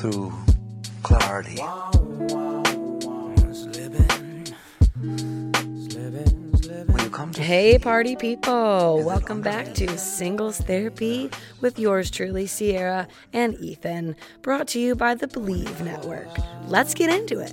Through clarity. When you come to Hey, party people! Welcome back to Singles Therapy with yours truly, Sierra and Ethan, brought to you by the Believe Network. Let's get into it.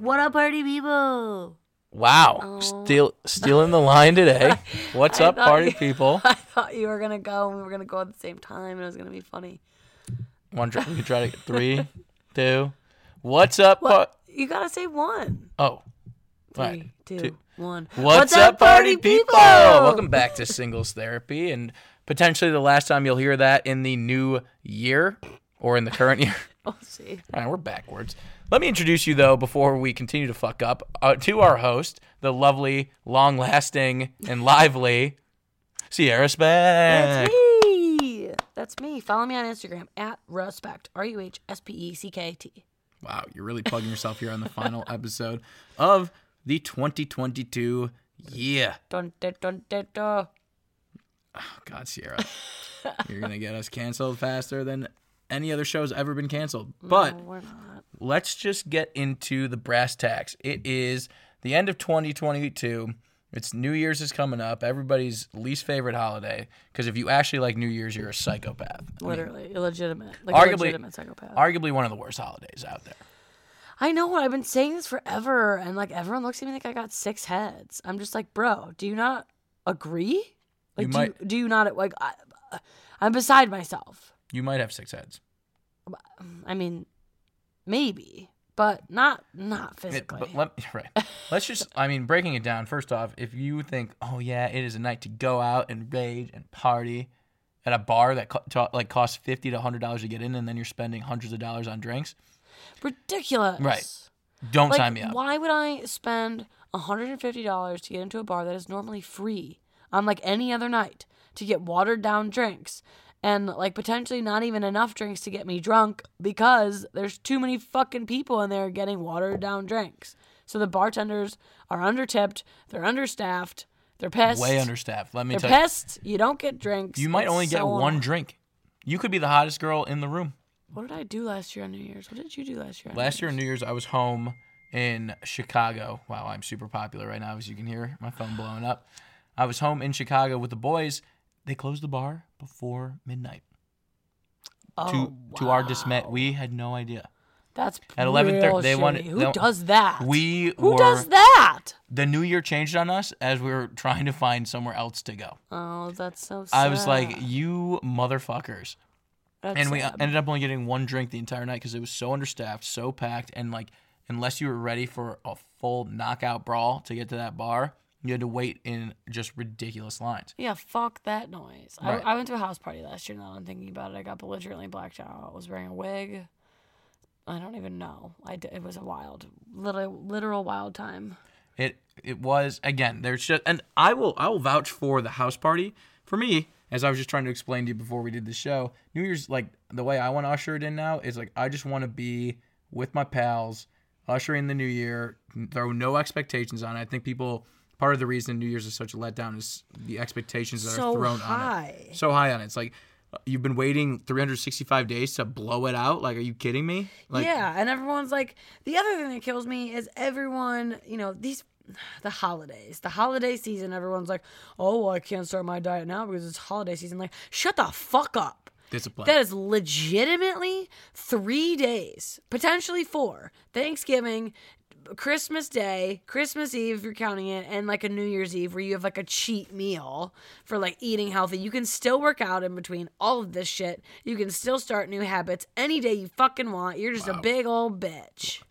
What up, party people? Wow, oh. steal stealing the line today. What's up, party you- people? I thought you were gonna go and we were gonna go at the same time and it was gonna be funny. One, we can try to get three, two. What's up? What? par- You gotta say one. oh, Three, right. two, two. one. What's, up, party people? Welcome back to Singles Therapy, and potentially the last time you'll hear that in the new year or in the current year. We'll see. All right, we're backwards. Let me introduce you, though, before we continue to fuck up, uh, to our host, the lovely, long lasting, and lively Sierra Speck. That's me. That's me. Follow me on Instagram at respect. R U H S P E C K T. Wow, you're really plugging yourself here on the final episode of the 2022 year. Dun dun dun dun dun. Oh, God, Sierra, you're gonna get us canceled faster than any other show's ever been canceled. But No, we're not. Let's just get into the brass tacks. It is the end of 2022. It's New Year's is coming up. Everybody's least favorite holiday. Because if you actually like New Year's, you're a psychopath. I mean, Literally illegitimate. Like Arguably- a legitimate psychopath. arguably one of the worst holidays out there. I know what I've been saying this forever, and like everyone looks at me like I got six heads. I'm just like, bro, do you not agree? Like, You do might- you, do you not like? I, I'm beside myself. You might have six heads. I mean, maybe, but not not It- physically. but let, right. Let's just, I mean, breaking it down. First off, if you think, oh yeah, it is a night to go out and rage and party at a bar that co- to, like costs fifty to hundred dollars to get in, and then you're spending hundreds of dollars on drinks, Ridiculous. Right. don't Like, sign me up. why would I spend $150 to get into a bar that is normally free on like any other night to get watered down drinks and like potentially not even enough drinks to get me drunk because there's too many fucking people in there getting watered down drinks. So the bartenders are undertipped, they're understaffed, they're pissed. Way understaffed. Let me They're tell you, pissed. You don't get drinks. you might only get one annoying. drink. You could be the hottest girl in the room. What did I do last year on New Year's? What did you do last year? On Last New year on New Year's, I was home in Chicago. Wow, I'm super popular right now, as you can hear my phone blowing up. I was home in Chicago with the boys. They closed the bar before midnight. Oh, to to our dismay, we had no idea. That's At 11:30 they shitty. wanted- Who they- does that? We Who were does that? the new year changed on us as we were trying to find somewhere else to go. Oh, that's so sad. I was like, "You motherfuckers!" That's and we sad. ended up only getting one drink the entire night because it was so understaffed, so packed, and like unless you were ready for a full knockout brawl to get to that bar, you had to wait in just ridiculous lines. yeah, fuck that noise. Right. I, I went to a house party last year. Now I'm thinking about it. I got belligerently blacked out. I was wearing a wig. I don't even know. I d- it was a wild, literal, literal wild time. It it was again. There's just and I will I will vouch for the house party. For me, as I was just trying to explain to you before we did the show, New Year's like the way I want to usher it in now is like I just want to be with my pals, usher in the new year, throw no expectations on it. I think people part of the reason New Year's is such a letdown is the expectations that So are thrown on high. it. So high on it. It's like uh, you've been waiting 365 days to blow it out. Like, are you kidding me? Like, yeah, and everyone's like, the other thing that kills me is everyone, you know, these, the holidays, the holiday season, everyone's like, oh, well, I can't start my diet now because it's holiday season. Like, shut the fuck up. discipline. That is legitimately three days, potentially four. Thanksgiving, Christmas Day, Christmas Eve, if you're counting it, and like a New Year's Eve where you have like a cheat meal for like eating healthy. You can still work out in between all of this shit. You can still start new habits any day you fucking want. You're just a big old bitch.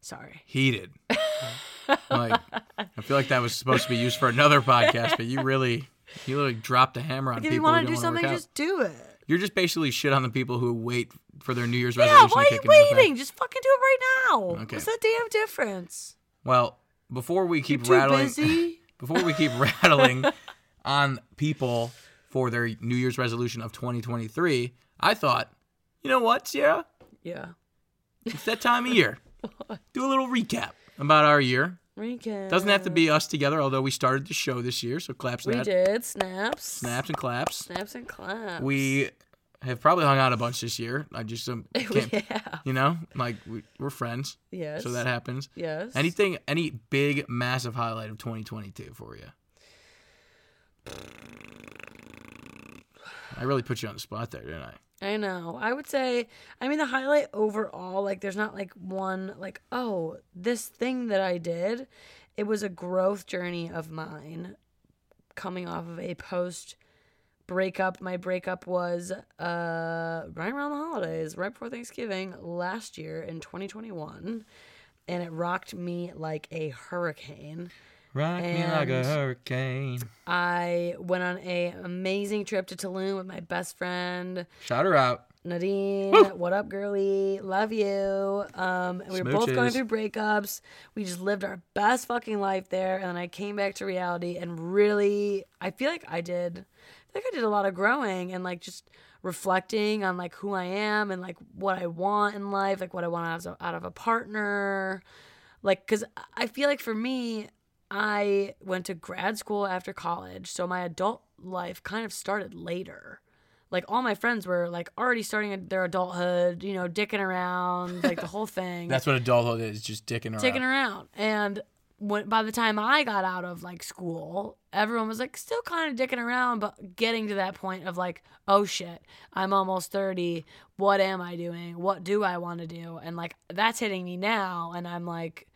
Sorry. Heated. like I feel like that was supposed to be used for another podcast, but you really you literally dropped a hammer on Like if you want to do something, just do it. You're just basically shit on the people who wait for their New Year's Yeah, resolution why to are you waiting? Just fucking do it right now. Okay. What's that damn difference? Well, before we keep Too rattling, busy. before we keep rattling on people for their New Year's resolution of 2023, I thought, you know what, Sierra? Yeah. It's that time of year. Do a little recap about our year. Recap. Doesn't have to be us together, although we started the show this year, so claps We that. did snaps. Snaps and claps. Snaps and claps. We have probably hung out a bunch this year. I just um, yeah. you know, like we, we're friends, Yes. so that happens. Yes. Anything, any big, massive highlight of 2022 for you? I really put you on the spot there, didn't I? I know. I would say, I mean, the highlight overall, like, there's not like one, like, oh, this thing that I did. It was a growth journey of mine coming off of a post breakup. My breakup was uh, right around the holidays, right before Thanksgiving last year in 2021. And it rocked me like a hurricane. Rock me like a hurricane. I went on a amazing trip to Tulum with my best friend. Shout her out. Nadine, what up, girly? Love you. Um, and we were both going through breakups. We just lived our best fucking life there, and then I came back to reality and really, I feel like I did. I feel like I did a lot of growing and like just reflecting on like who I am and like what I want in life, like what I want out of, out of a partner. Like, cause I feel like for me, I went to grad school after college, so my adult life kind of started later like all my friends were like already starting their adulthood, you know, dicking around, like the whole thing, That's what adulthood is, just dicking dicking around. around. And when by the time I got out of like school, everyone was like still kind of dicking around, but getting to that point of like, oh shit, I'm almost 30. What am I doing? What do I want to do? And like that's hitting me now, and I'm like,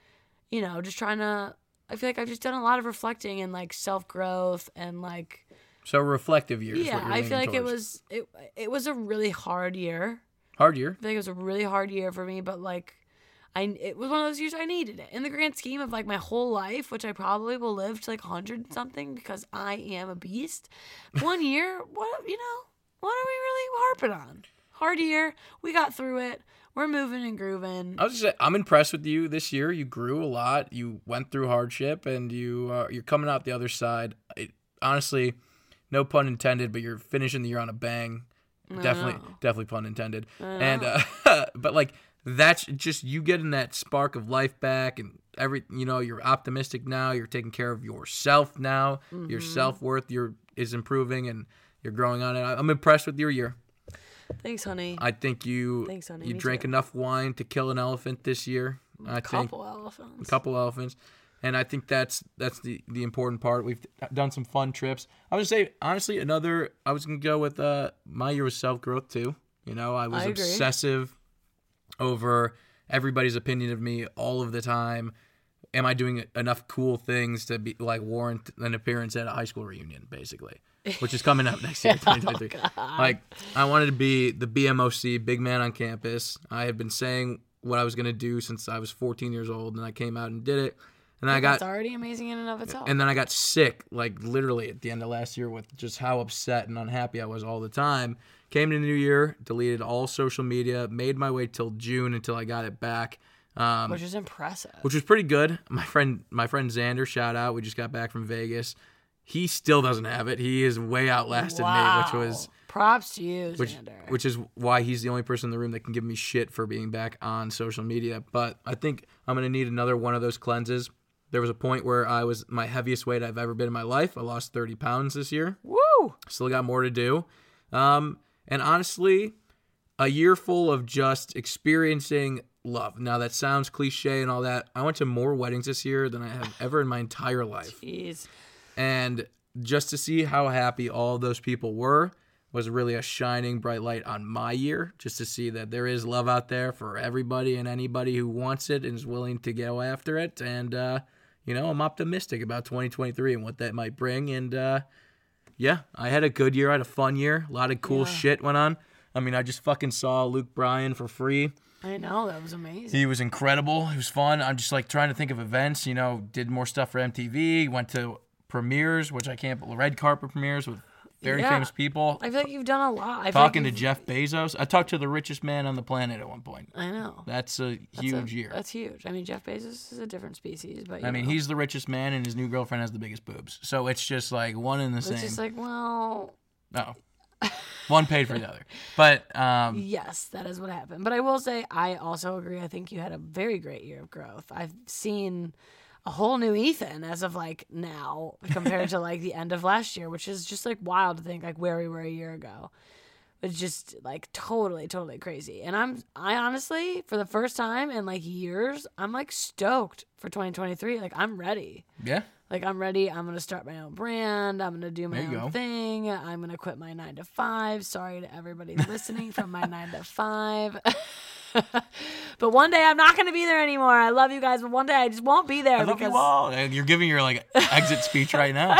you know, just trying to. I feel like I've just done a lot of reflecting and like self growth and like So reflective years. yeah, I feel like it was it it was a really hard year. hard year. I feel like it was a really hard year for me, but like I it was one of those years I needed it. In the grand scheme of like my whole life, which I probably will live to like 100 something because I am a beast. One year, what you know, what are we really harping on? Hard year. We got through it. We're moving and grooving. I was just say, I'm impressed with you this year. You grew a lot. You went through hardship, and you uh, you're coming out the other side. It, honestly, no pun intended, but you're finishing the year on a bang. Definitely, know. definitely pun intended. And uh, but like that's just you getting that spark of life back, and every you know you're optimistic now. You're taking care of yourself now. Your Mm-hmm. self worth your is improving, and you're growing on it. I'm impressed with your year. Thanks, honey. I think you Thanks, honey. you Me drank too. enough wine to kill an elephant this year. I think Couple elephants. a couple elephants, and I think that's that's the the important part. We've done some fun trips. I would say honestly, another I was gonna go with uh my year was self growth too. You know, I was I obsessive over everybody's opinion of me all of the time. Am I doing enough cool things to be like warrant an appearance at a high school reunion, basically, which is coming up next year, 2023. like I wanted to be the BMOC, big man on campus. I had been saying what I was gonna do since I was 14 years old, and I came out and did it. And I got That's already amazing in and of itself. and then I got sick, like literally at the end of last year, with just how upset and unhappy I was all the time. Came to the new year, deleted all social media, made my way till June until I got it back, um, which is impressive. which was pretty good. My friend, my friend Xander, shout out. We just got back from Vegas. He still doesn't have it. He is way outlasted me, which was props to you, which Xander. which is why he's the only person in the room that can give me shit for being back on social media. But I think I'm gonna need another one of those cleanses. There was a point where I was my heaviest weight I've ever been in my life. I lost 30 pounds this year. Woo! Still got more to do. Um, and honestly, a year full of just experiencing love. Now that sounds cliche and all that. I went to more weddings this year than I have ever in my entire life Jeez. and just to see how happy all those people were was really a shining bright light on my year, just to see that there is love out there for everybody and anybody who wants it and is willing to go after it. And uh, you know, I'm optimistic about 2023 and what that might bring. And uh, yeah, I had a good year. I had a fun year. A lot of cool Yeah. shit went on. I mean, I just fucking saw Luke Bryan for free. I know that was amazing. He was incredible. He was fun. I'm just like trying to think of events. You know, did more stuff for MTV. Went to premieres, which I can't. Red carpet premieres with very Yeah. famous people. I feel like you've done a lot. I Talking like to Jeff Bezos. I talked to the richest man on the planet at one point. I know. That's a That's huge a- year. That's huge. I mean, Jeff Bezos is a different species, but I mean, know. he's the richest man, and his new girlfriend has the biggest boobs. So it's just like one in the It's same. It's just like, well, no, one paid for the other. But um, yes, that is what happened. But I will say, I also agree. I think you had a very great year of growth. I've seen a whole new Ethan as of like now compared to like the end of last year, which is just like wild to think like where we were a year ago. It's just like totally, totally crazy. And I'm, I honestly, for the first time in like years, I'm like stoked for 2023. Like I'm ready. yeah, Like I'm ready. I'm gonna start my own brand. I'm gonna do my own go. thing. I'm gonna quit my nine to five. Sorry to everybody listening from my nine to five. but one day I'm not gonna be there anymore. I love you guys, but one day I just won't be there I love because you all. You're giving your like exit speech right now.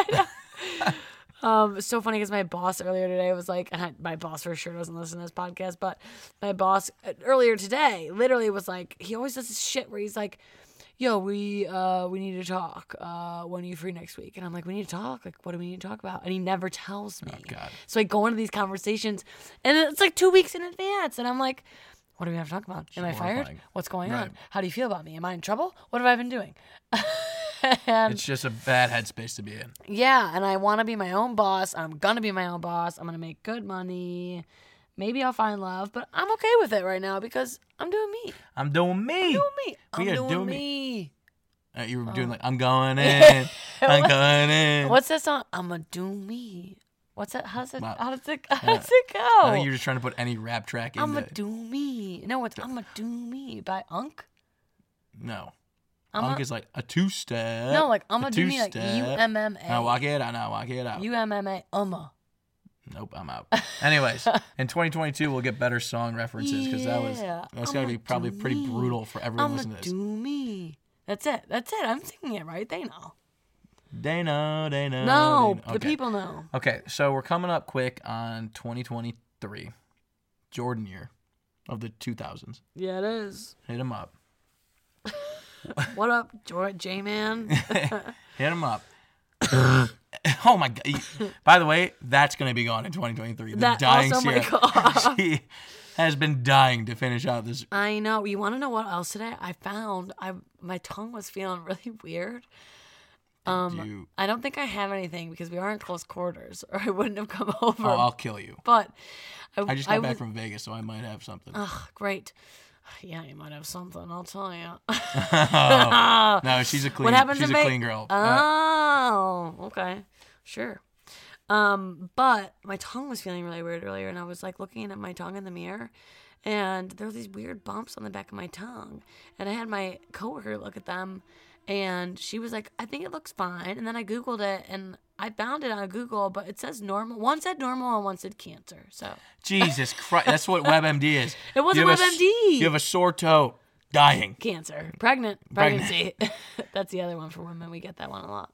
um so funny because my boss earlier today was like and I, my boss for sure doesn't listen to this podcast, but my boss uh, earlier today literally was like he always does this shit where he's like yo, we uh we need to talk. Uh when are you free next week? And I'm like, we need to talk. Like, what do we need to talk about? And he never tells me. Oh. So I go into these conversations and it's like two weeks in advance. And I'm like, what do we have to talk about? Am I fired? What's going Right. on? How do you feel about me? Am I in trouble? What have I been doing? and It's just a bad headspace to be in. yeah, and I want to be my own boss. I'm gonna be my own boss. I'm gonna make good money. Maybe I'll find love, but I'm okay with it right now because I'm doing me. I'm doing me. Doing me. I'm We are doing, doing me. Uh, you were doing like I'm going in. I'm going in. What's that song? I'ma do me. What's that? How's it? Wow. How does it? How does it go? I think you're just trying to put any rap track in I'ma do me. No, it's I'ma do me by Unk. No. I'ma, Unk is like a two step. no, like I'ma do me like U. M M Now walk it out. Now walk it out. U M M A. Umma. Nope, I'm out. Anyways, in 2022 we'll get better song references because that was Yeah, that's I'ma be probably do pretty me. brutal for everyone I'ma listening to this. do me. That's it. That's it. I'm singing it right. They know. They know, they know. No, they know. the Okay. people know. Okay, so we're coming up quick on 2023, Jordan year of the 2000s. Yeah, it is. Hit him up. What up, J Man? Hit him up. oh my god! By the way, that's gonna be gone in 2023. The That dying also Sierra. might go off. she has been dying to finish out this. I know. You want to know what else today? I found I my tongue was feeling really weird. Um, You, I don't think I have anything because we are in close quarters, or I wouldn't have come over. oh, I'll kill you. but I, I just got back was- from Vegas, so I might have something. Ugh, great. Yeah, you might have something. I'll tell you. Oh, no, she's a clean. what happens she's in a Ve- clean girl. Uh, Oh, okay, sure. Um, but my tongue was feeling really weird earlier, and I was like looking at my tongue in the mirror, and there were these weird bumps on the back of my tongue, and I had my coworker look at them, and she was like, "I think it looks fine," and then I googled it, and I found it on Google, but it says normal. One said normal, and one said cancer. So Jesus Christ, that's what WebMD is. It wasn't You have a WebMD. You have a sore toe, dying. cancer, pregnant, Pregnant. pregnancy. That's the other one for women. We get that one a lot.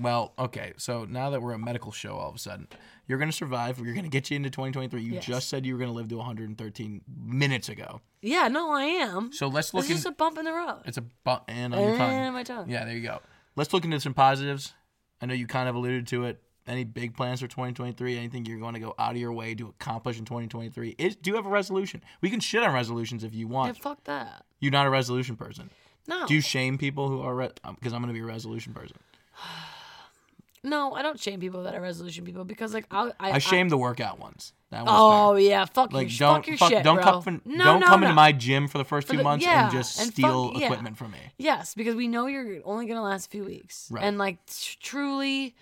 Well, okay. So now that we're a medical show, all of a sudden, you're gonna survive. We're gonna get you into 2023. You Yes. just said you were gonna live to 113 minutes ago. Yeah, no, I am. So let's look It's in. just a bump in the road. It's a bump and on your tongue. And my tongue. Yeah, there you go. Let's look into some positives. I know you kind of alluded to it. Any big plans for 2023? Anything you're going to go out of your way to accomplish in 2023? Is do you have a resolution? We can shit on resolutions if you Yeah, want. fuck that. You're not a resolution person. No. Do you shame people who are because um, I'm going to be a resolution person? no, I don't shame people that are resolution people because like I'll, I I shame the workout ones. That one's Oh fair. yeah, fuck Like you. don't fuck your fuck- shit, don't bro. come from- no, don't no, come no. into my gym for the first For two the- months yeah, and just and steal fuck- yeah. equipment from me. Yes, because we know you're only gonna last a few weeks, Right. and like tr- truly,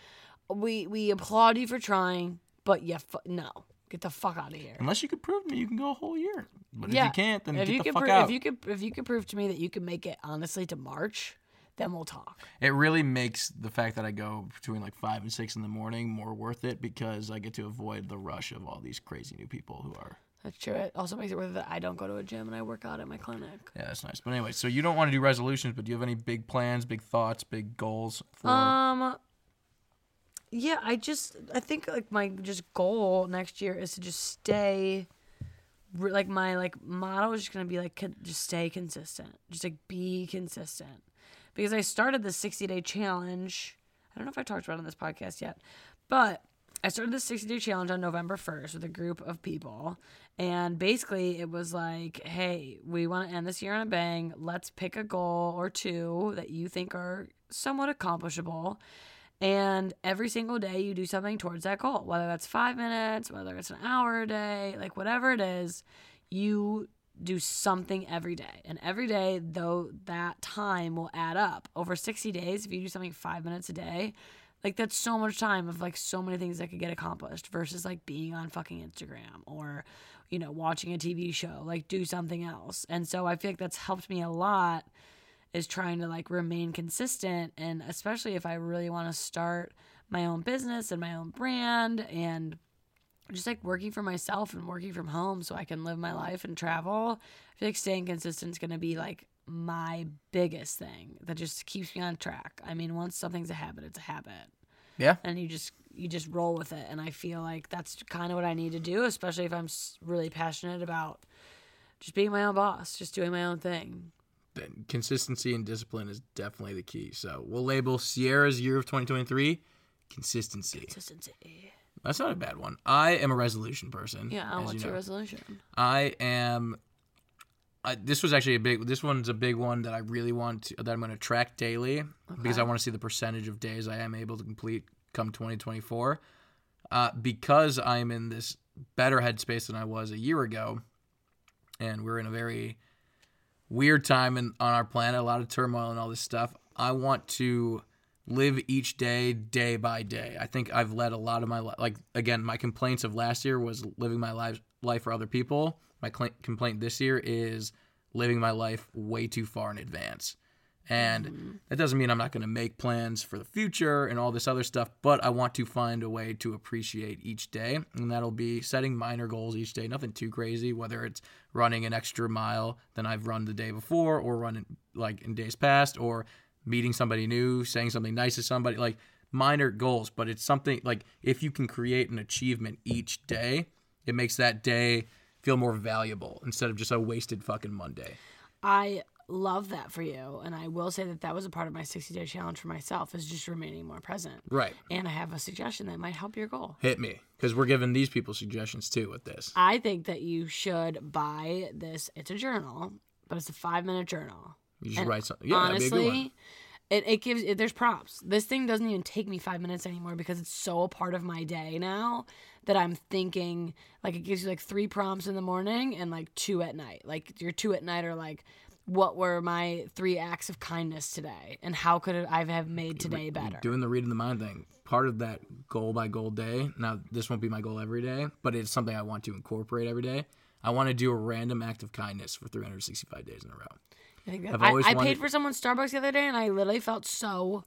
we we applaud you for trying, but yeah, fu- no, get the fuck out of here. Unless you could prove to me you can go a whole year. But if you can't, then if get you the fuck pro- out. If you could, if you could prove to me that you can make it honestly to March, then we'll talk. It really makes the fact that I go between like five and six in the morning more worth it because I get to avoid the rush of all these crazy new people who are. That's true. It also makes it worth it that I don't go to a gym and I work out at my clinic. Yeah, that's nice. But anyway, so you don't want to do resolutions, but do you have any big plans, big thoughts, big goals for? Um. Yeah, I just I think like my just goal next year is to just stay. Like my like motto is just gonna be like con- just stay consistent, just like be consistent, because I started the sixty day challenge. I don't know if I talked about it on this podcast yet, but I started the 60 day challenge on November 1st with a group of people. And basically, it was like, hey, we want to end this year on a bang. Let's pick a goal or two that you think are somewhat accomplishable. And every single day, you do something towards that goal, whether that's five minutes, whether it's an hour a day, like whatever it is, you do something every day. And every day, though, that time will add up. Over 60 days, if you do something five minutes a day, like that's so much time of like so many things that could get accomplished versus like being on fucking Instagram or you know watching a TV show like do something else. And so I feel like that's helped me a lot is trying to like remain consistent and especially if I really want to start my own business and my own brand and just like working for myself and working from home so I can live my life and travel. I feel like staying consistent is going to be like my biggest thing that just keeps me on track. I mean, once something's a habit, it's a habit. Yeah. And you just you just roll with it and I feel like that's kind of what I need to do, especially if I'm really passionate about just being my own boss, just doing my own thing. then consistency and discipline is definitely the key. So we'll label Sierra's year of 2023 consistency. Consistency. That's not a bad one. I am a resolution person. Yeah, what's you your resolution? I am. I, this was actually a big. This one's a big one that I really want to, that I'm going to track daily because I want to see the percentage of days I am able to complete come 2024. Uh, because I'm in this better headspace than I was a year ago, and we're in a very weird time in, on our planet, a lot of turmoil and all this stuff. I want to live each day, day by day. I think I've led a lot of my li- like again, my complaints of last year was living my life life for other people. My cl- complaint this year is living my life way too far in advance. And mm-hmm. that doesn't mean I'm not going to make plans for the future and all this other stuff, but I want to find a way to appreciate each day. And that'll be setting minor goals each day, nothing too crazy, whether it's running an extra mile than I've run the day before or running like in days past or meeting somebody new, saying something nice to somebody, like minor goals, but it's something like if you can create an achievement each day, it makes that day feel more valuable instead of just a wasted fucking Monday. I love that for you, and I will say that that was a part of my 60 day challenge for myself is just remaining more present. Right. And I have a suggestion that might help your goal. Hit me because we're giving these people suggestions too with this. I think that you should buy this. It's a journal, but it's a five minute journal. You just And write something. Yeah, that'd be a good one. honestly, it, it gives it, there's props. This thing doesn't even take me five minutes anymore because it's so a part of my day now that I'm thinking like it gives you like three prompts in the morning and like two at night. Like your two at night are like what were my three acts of kindness today and how could I have made today better? Doing the read in the mind thing. Part of that goal by goal day. Now, this won't be my goal every day, but it's something I want to incorporate every day. I want to do a random act of kindness for 365 days in a row. I, I've I, always I wanted- paid for someone's Starbucks the other day and I literally felt so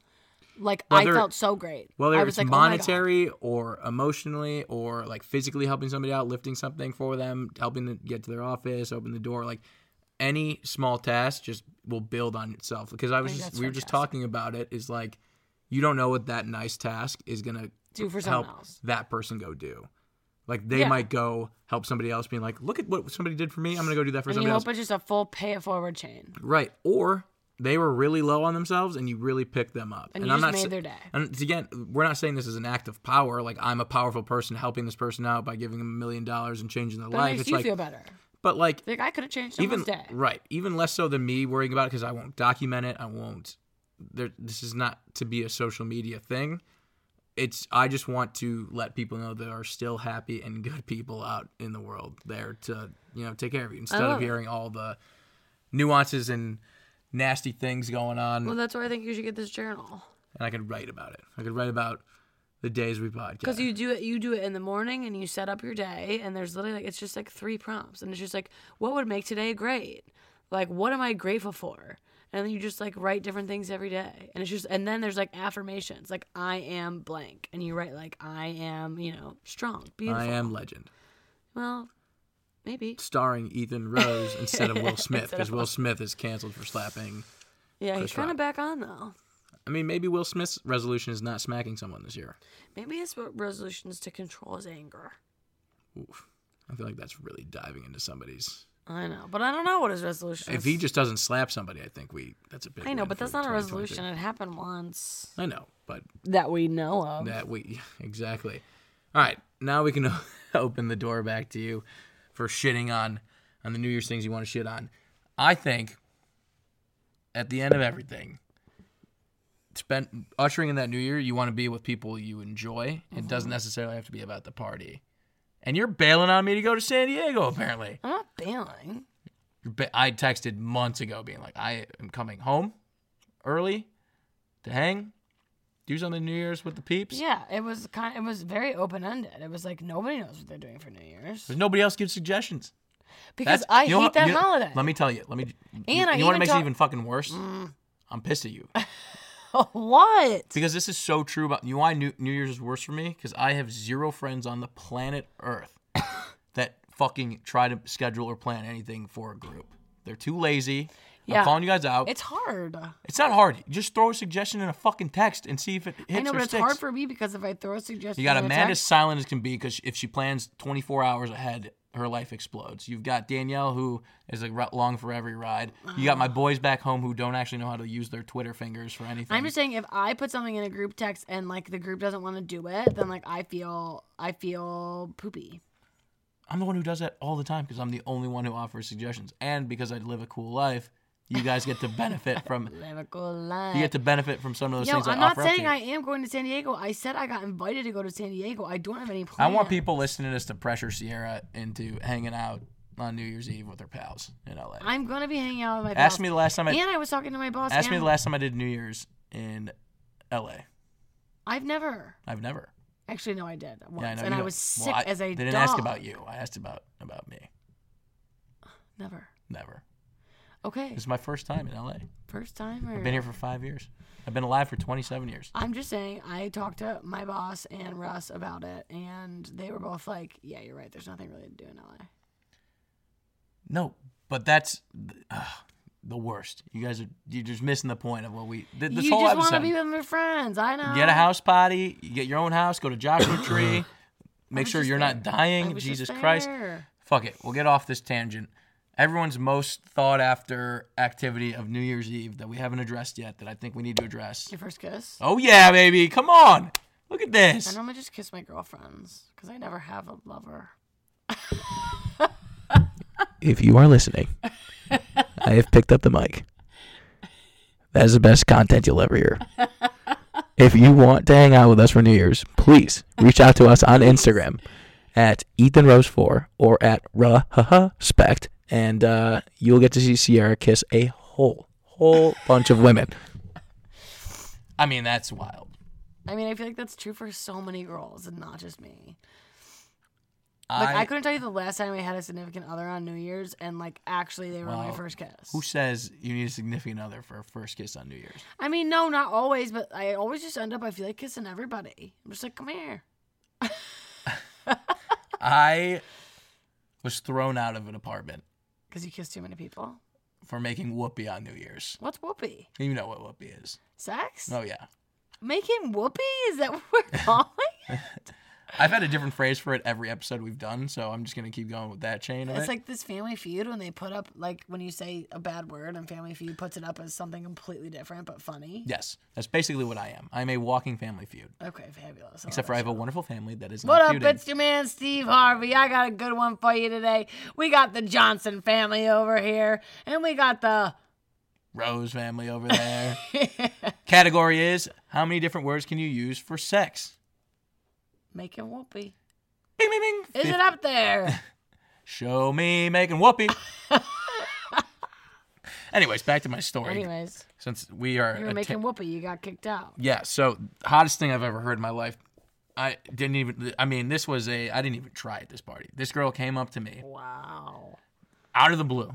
like I felt so great. Whether I it's was like, oh monetary or emotionally or like physically helping somebody out, lifting something for them, helping them get to their office, open the door, like any small task just will build on itself. Because I was think just we were just talking about it is like you don't know what that nice task is gonna Do for help someone else. that person go do. Like they Yeah. might go help somebody else, being like, "Look at what somebody did for me. I'm gonna go do that for And you somebody else." hope it's just a full pay it forward chain. Right. Or they were really low on themselves and you really picked them up. And you I'm just not made their day. And again, we're not saying this is an act of power. Like I'm a powerful person helping this person out by giving them a million dollars and changing their But it life. makes It's you like, feel better. but like Like I could have changed even day. right, even less so than me worrying about it because I won't document it. I won't. There, this is not to be a social media thing. It's I just want to let people know there are still happy and good people out in the world there to you know take care of you instead of it. hearing all the nuances and nasty things going on. Well, that's why I think you should get this journal. and I could write about it. I could write about the days we podcast. Because you do it, you do it in the morning, and you set up your day, and there's literally like it's just like three prompts, and it's just like what would make today great, like what am I grateful for, and then you just like write different things every day, and it's just and then there's like affirmations, like I am blank, and you write like I am, you know, strong, beautiful. I am legend. Well, maybe. Starring Ethan Rose instead of Will Smith because Will Smith is canceled for slapping. Yeah, Chris he's kind of back on though. I mean, maybe Will Smith's resolution is not smacking someone this year. Maybe his resolution is to control his anger. Oof. I feel like that's really diving into somebody's. I know, but I don't know what his resolution is. If he just doesn't slap somebody, I think we that's a big. I know, but that's not a resolution. It happened once I know, but that we know of. that we exactly. All right, now we can open the door back to you for shitting on on the New Year's things you want to shit on. I think at the end of everything, spend ushering in that New Year, you want to be with people you enjoy. It doesn't mm-hmm. necessarily have to be about the party. And you're bailing on me to go to San Diego, apparently. I'm not bailing. Ba- I texted months ago being like, I am coming home early to hang, do something New Year's with the peeps. Yeah, it was kind. Of, It was very open ended. It was like nobody knows what they're doing for New Year's Because nobody else gives suggestions. because That's- I you know hate that you know- holiday. Let me tell you. Let me. And I you want even makes talk- it even fucking worse? Mm. I'm pissed at you what? because this is so true about you. know Why New, New Year's is worse for me? Because I have zero friends on the planet Earth that fucking try to schedule or plan anything for a group. They're too lazy. Yeah. I'm calling you guys out. It's hard. It's not hard. Just throw a suggestion in a fucking text and see if it hits I know, or but it's sticks. hard for me because if I throw a suggestion, You got in a Amanda text- silent as can be because if she plans 24 hours ahead, her life explodes. You've got Danielle who is like long for every ride. You got my ah. boys back home who don't actually know how to use their Twitter fingers for anything. I'm just saying, if I put something in a group text and like the group doesn't want to do it, then like I feel I feel poopy. I'm the one who does that all the time because I'm the only one who offers suggestions, and because I live a cool life, you guys get to benefit from. Live a cool life. You get to benefit from some of those Yo, things I I'm not offer up to saying. I am going to San Diego. I said I got invited to go to San Diego. I don't have any I want people listening to this to pressure Sierra into hanging out on New Year's Eve with her pals in LA. I'm gonna be hanging out with my Ask boss. me the last time I and I was talking to my boss. ask me the last time I did New Year's in LA. I've never. I've never. Actually, no, I did once, Yeah, I know. and I was well, sick I- as a They didn't dog. ask about you. I asked about about me. Never. Never. Okay, This is my first time in LA. first time. Or... I've been here for five years. I've been alive for 27 years. I'm just saying. I talked to my boss and Russ about it, and they were both like, "Yeah, you're right. There's nothing really to do in LA." No, but that's uh, the worst. You guys are you're just missing the point of what we did this you whole just want to be with my friends. I know. Get a house party. You get your own house. Go to Joshua Tree. Make sure you're not there. I dying. Jesus Christ. Fuck it. We'll get off this tangent. Everyone's most thought after activity of New Year's Eve that we haven't addressed yet that I think we need to address. Your first kiss. Oh yeah, baby. Come on. Look at this. And I this. normally just kiss my girlfriends because I never have a lover. If you are listening, I have picked up the mic. That is the best content you'll ever hear. If you want to hang out with us for New Year's, please reach out to us on Instagram at EthanRose4 or at Spect, and uh, you'll get to see Sierra kiss a whole, whole bunch of women. I mean, that's wild. I mean, I feel like that's true for so many girls and not just me. Like I, couldn't tell you the last time I had a significant other on New Year's, and like actually they were my Well, first kiss. Who says you need a significant other for a first kiss on New Year's? I mean, no, not always, but I always just end up. I feel like kissing everybody. I'm just like, come here. I was thrown out of an apartment Because you kiss too many people. for making whoopee on New Year's. What's whoopee? You know what whoopee is. Sex? Oh, yeah. Making whoopee? Is that what we're calling it? I've had a different phrase for it every episode we've done, so I'm just going to keep going with that chain of It's it. like this Family Feud when they put up like when you say a bad word and Family Feud puts it up as something completely different but funny. yes, that's basically what I am. I'm a walking family feud. Okay, fabulous. Except for I have a wonderful family that is What up, feuding. it's your man Steve Harvey. I got a good one for you today. We got the Johnson family over here, and we got the Rose family over there. Category is how many different words can you use for sex? Making whoopee. Bing, bing, bing. Is it up there? Show me making whoopee. Anyways, back to my story. Anyways, Since we are you were making whoopee. You got kicked out. Yeah, so hottest thing I've ever heard in my life. I didn't even I mean, this was a I didn't even try at this party. This girl came up to me Wow. out of the blue.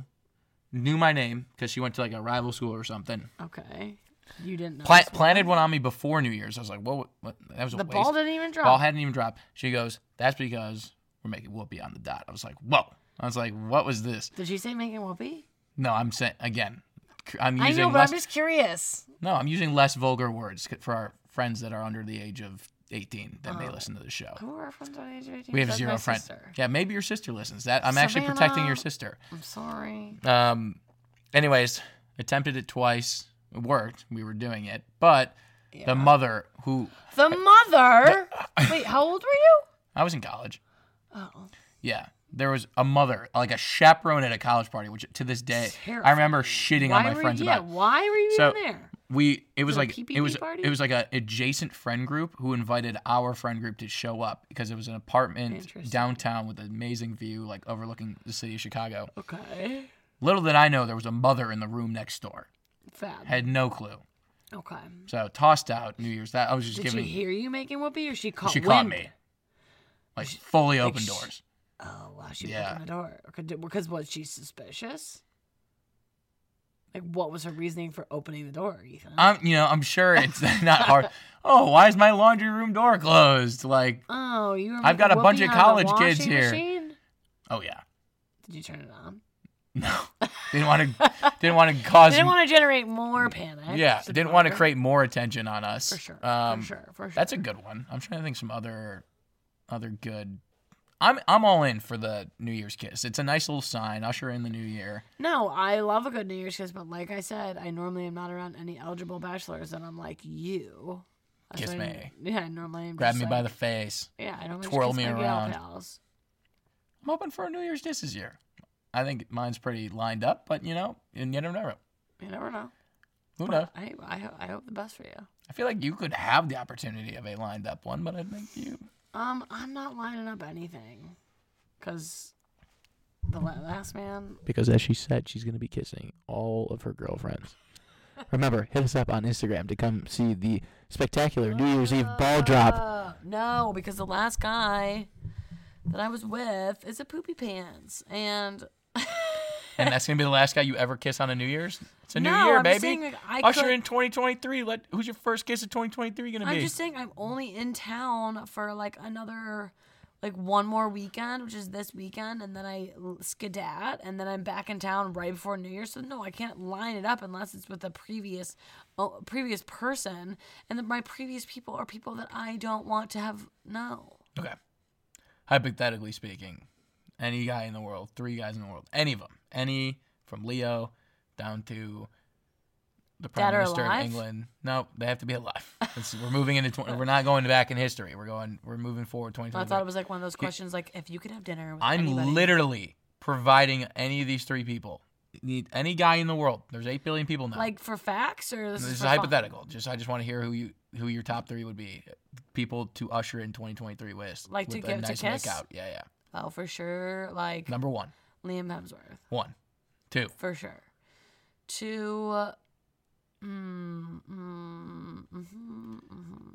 knew my name because she went to like a rival school or something. Okay. You didn't know. Pla- planted one on me before New Year's. I was like, what? what? That was a The waste. ball didn't even drop. Ball hadn't even dropped. She goes, that's because we're making whoopee on the dot. I was like, whoa. I was like, what was this? Did she say making whoopee? No, I'm saying again. I'm using. I know, but less, I'm just curious. No, I'm using less vulgar words for our friends that are under the age of 18 that Oh. may listen to the show. Who are our friends on age 18? We have That's zero friends. Yeah, maybe your sister listens. That I'm actually protecting your sister. I'm sorry. Um, anyways, attempted it twice. It worked. We were doing it, but the mother who The mother. Wait, how old were you? I was in college. Oh, Yeah, there was a mother, like a chaperone at a college party, which to this day I remember shitting why on my were friends yeah, about. why were you So- there? We it was like it was party? it was like a adjacent friend group who invited our friend group to show up because it was an apartment downtown with an amazing view, like overlooking the city of Chicago. Okay. Little did I know there was a mother in the room next door. Fab. Had no clue. Okay. So tossed out New Year's. That I was just giving. Did giving. she hear you making whoopee or she caught she caught wind? me. Like fully open sh- doors. Oh, wow. She Yeah. opened the door. Because- Because was she suspicious? Like, what was her reasoning for opening the door, Ethan? I'm, you know, I'm sure it's not hard. Oh, why is my laundry room door closed? Like, oh, you I've got a bunch of college kids here. machine? oh yeah, Did you turn it on? No, didn't want to, didn't want to cause. Didn't want to generate more panic. yeah, didn't want to create more attention on us. For sure. Um, for sure. For sure. That's a good one. I'm trying to think some other, other good. I'm I'm all in for the New Year's kiss. It's a nice little sign. Usher in the new year. No, I love a good New Year's kiss, but like I said, I normally am not around any eligible bachelors, and I'm like you. That's Kiss why I- me. Yeah, I normally am Grab me by the face. Yeah, I don't twirl kiss me around. Pals. I'm hoping for a New Year's kiss this year. I think mine's pretty lined up, but you know, and you never know. You never know. Who knows? I, I, I hope the best for you. I feel like you could have the opportunity of a lined up one, but I think you. Um, I'm not lining up anything, cause the la- last man. because as she said, she's going to be kissing all of her girlfriends. Remember, hit us up on Instagram to come see the spectacular New Year's Eve ball drop. Uh, no, because the last guy that I was with is a poopy pants, and And that's gonna be the last guy you ever kiss on a New Year's. It's a new year, I'm baby. saying, like, I Usher could- in 2023. Let who's your first kiss of 2023 gonna be? I'm just saying I'm only in town for like another like one more weekend, which is this weekend, and then I skedat, and then I'm back in town right before New Year's. So no, I can't line it up unless it's with a previous oh, previous person, and then my previous people are people that I don't want to have. No, okay. Hypothetically speaking, any guy in the world, three guys in the world, any of them, any from Leo down to the prime Dead minister of England. No, they have to be alive. It's- we're moving into. 20, we're not going back in history. We're going. We're moving forward. 2023. I thought it was like one of those questions, like if you could have dinner with I'm anybody. literally providing any of these three people. Need any guy in the world. There's eight billion people now. like for facts or this, this is is for fun? hypothetical. Just I just want to hear who you who your top three would be. People to usher in 2023 with. Like to with give- a to kiss? makeout. Yeah, yeah. Oh, for sure, like Number one, Liam Hemsworth. one, two. for sure. To, uh, mm, mm, mhm, mhm.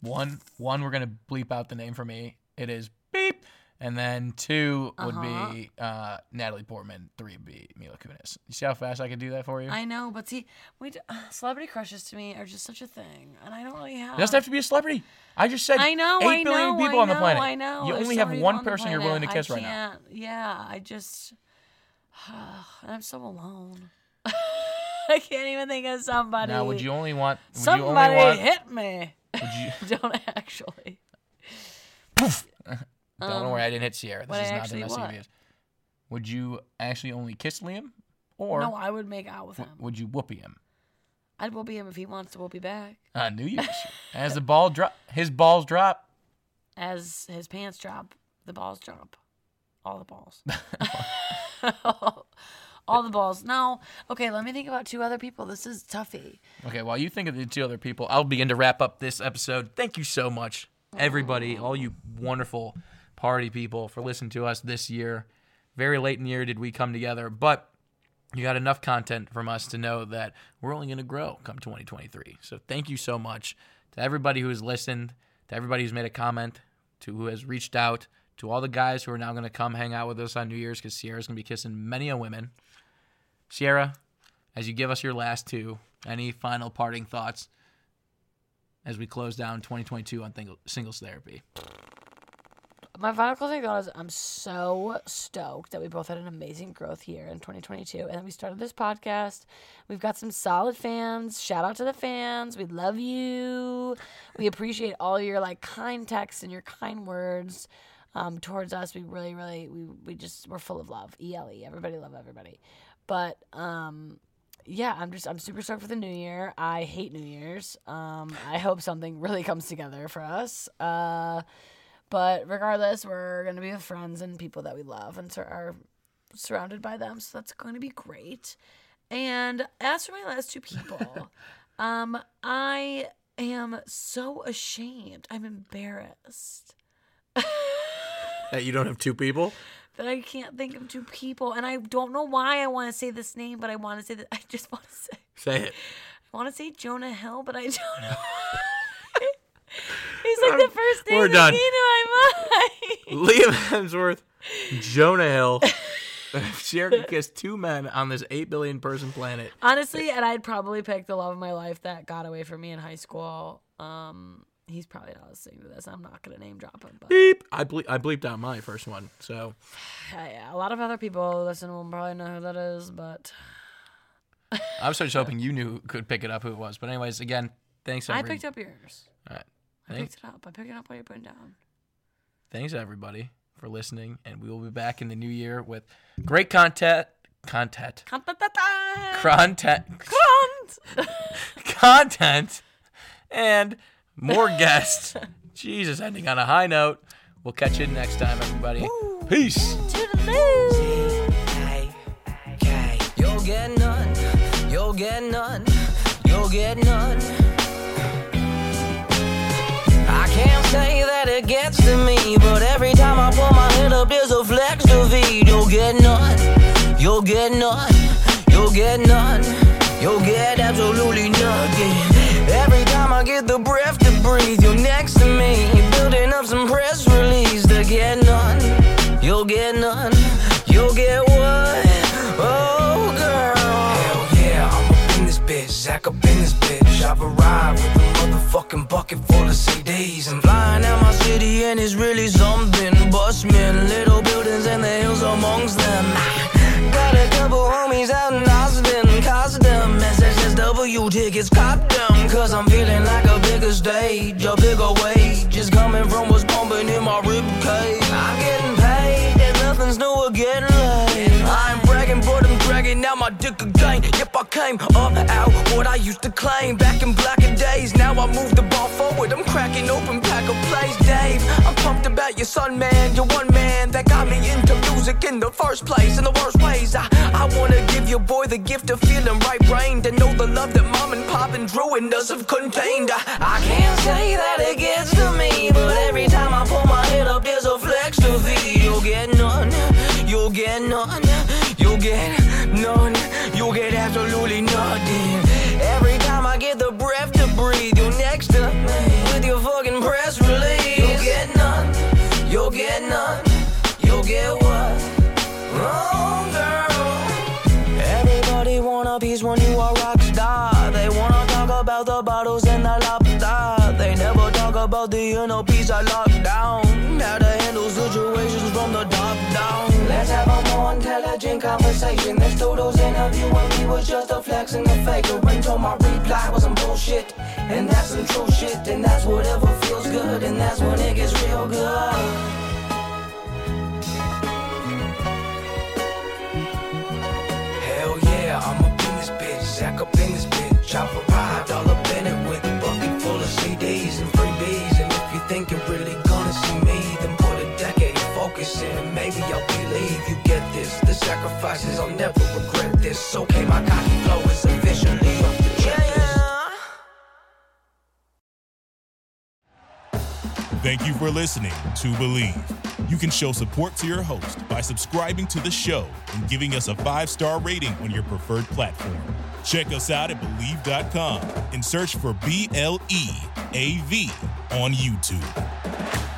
One, one. We're gonna bleep out the name for me. It is. And then two would Uh-huh. be uh, Natalie Portman. Three would be Mila Kunis. You see how fast I can do that for you? I know, but see, we d- uh, celebrity crushes to me are just such a thing, and I don't really have. It doesn't have to be a celebrity. I just said I know, eight I billion know, people I on the know, planet. I know. You There's only have one on person you're willing to kiss right now. Yeah, I just, I'm so alone. I can't even think of somebody. Now, would you only want? Would Somebody you only want? hit me. Would you? don't actually. Don't worry, I didn't hit Sierra. Um, This I is not the what? videos. Would you actually only kiss Liam, or no, I would make out with him. would you whoopee him? I'd whoopee him if he wants to whoopee back. Uh, New Year's. As the ball drop, his balls drop. As his pants drop, the balls drop. All the balls. All the balls. No. Okay, let me think about two other people. This is toughy. Okay, while you think of the two other people, I'll begin to wrap up this episode. Thank you so much, everybody, all you wonderful party people, for listening to us this year. Very late in the year did we come together, but you got enough content from us to know that we're only going to grow come 2023. So thank you so much to everybody who has listened, to everybody who's made a comment, to who has reached out, to all the guys who are now going to come hang out with us on New Year's because Sierra's going to be kissing many a women. Sierra, as you give us your last two, any final parting thoughts as we close down 2022 on singles therapy? My final closing thought is I'm so stoked that we both had an amazing growth year in 2022. And then we started this podcast. We've got some solid fans. Shout out to the fans. We love you. We appreciate all your like kind texts and your kind words um, towards us. We really, really, we, we just, we're full of love. ELE. Everybody love everybody. But, um, yeah, I'm just I'm super stoked for the new year. I hate New Year's. Um, I hope something really comes together for us. Uh, but regardless, we're gonna be with friends and people that we love and sur- are surrounded by them. So that's going to be great. And as for my last two people, um, I am so ashamed. I'm embarrassed That you don't have two people? that I can't think of two people, and I don't know why I want to say this name, but I want to say that I just want to say. Say it. I want to say Jonah Hill, but I don't know. Like the first name We're that done. came to my mind. Liam Hemsworth, Jonah Hill. Sierra could kiss two men on this 8 billion person planet. Honestly, and I'd probably pick the love of my life that got away from me in high school. Um, he's probably not listening to this. I'm not gonna name drop him, but Beep. I, ble- I bleeped out my first one. So yeah, yeah, a lot of other people listen will probably know who that is. But I was just hoping you knew could pick it up who it was. But anyways, again, thanks I picked up yours. All right. I Thanks, picked it up. I picked it up while you're putting down. thanks everybody for listening, and we will be back in the new year with great content, content, content, content, Content. and more guests. Jesus, ending on a high note. We'll catch you next time, everybody. Peace. Hey, okay. You'll get none. You'll get none. You'll get none. Get none. You'll get none. You'll get none. You'll get absolutely nothing. Every time I get the breath to breathe, you're next to me, building up some press release to get none. You'll get none. I've arrived with a motherfucking bucket full of CDs. I'm flying out my city and it's really something. Busman, little buildings and the hills amongst them. Got a couple homies out in Austin. Them SXSW tickets, cop them. Cause I'm feeling like a bigger stage, a bigger wage. Is coming from what's pumping in my rib cage. I'm getting paid and nothing's new again. Dragging out my dick again. Yep, I came up out what I used to claim back in black blacker days. Now I move the ball forward. I'm cracking open pack of plays, Dave. I'm pumped about your son, man. You're one man that got me into music in the first place. In the worst ways, I, I wanna give your boy the gift of feeling right brained and know the love that mom and pop and Drew and us have contained. I, I can't say that it gets to me, but every time I pull my head up, there's a flex to feed. You'll get none. You'll get none. You'll get get absolutely nothing. Every time I get the breath to breathe, you're next talk about the inner peace I locked down. How to handle situations from the top down. Let's have a more intelligent conversation. Let's do those interview when we was just a flex and a faker. Until my reply was some bullshit. And that's some true shit. And that's whatever feels good. And that's when it gets real good. Hell yeah, I'm up in this bitch, Zach up in this bitch. I've arrived all up sacrifices, I'll never regret this. Okay, my cocky flow is off the. Thank you for listening to Bleav. You can show support to your host by subscribing to the show and giving us a five star rating on your preferred platform. Check us out at Bleav.com and search for B L E A V on YouTube.